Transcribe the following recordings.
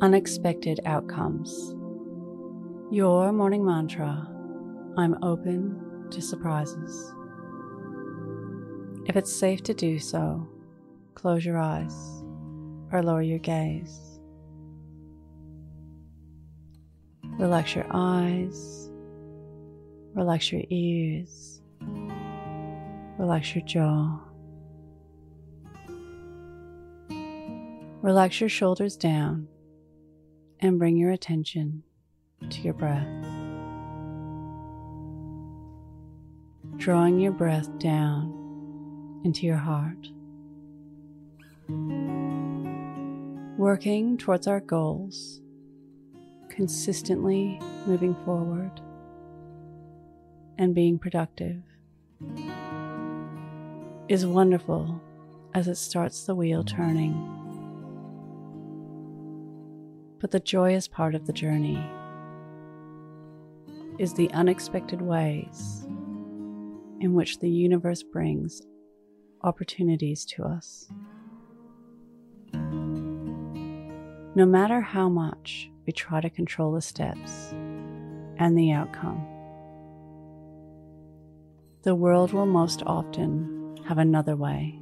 unexpected outcomes. Your morning mantra I'm open to surprises. If it's safe to do so, close your eyes or lower your gaze. Relax your eyes, relax your ears, relax your jaw. Relax your shoulders down and bring your attention to your breath. Drawing your breath down into your heart. Working towards our goals, consistently moving forward and being productive is wonderful as it starts the wheel turning. But the joyous part of the journey is the unexpected ways in which the universe brings opportunities to us. No matter how much we try to control the steps and the outcome, the world will most often have another way,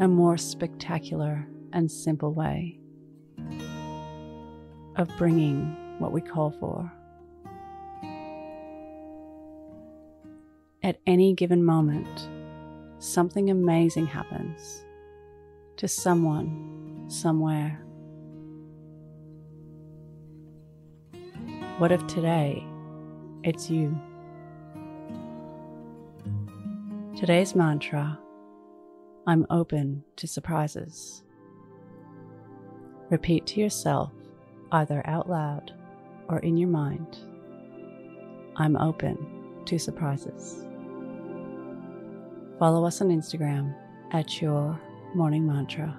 a more spectacular and simple way of bringing what we call for. At any given moment, something amazing happens to someone, somewhere. What if today it's you? Today's mantra I'm open to surprises. Repeat to yourself, either out loud or in your mind I'm open to surprises. Follow us on Instagram at Your Morning Mantra.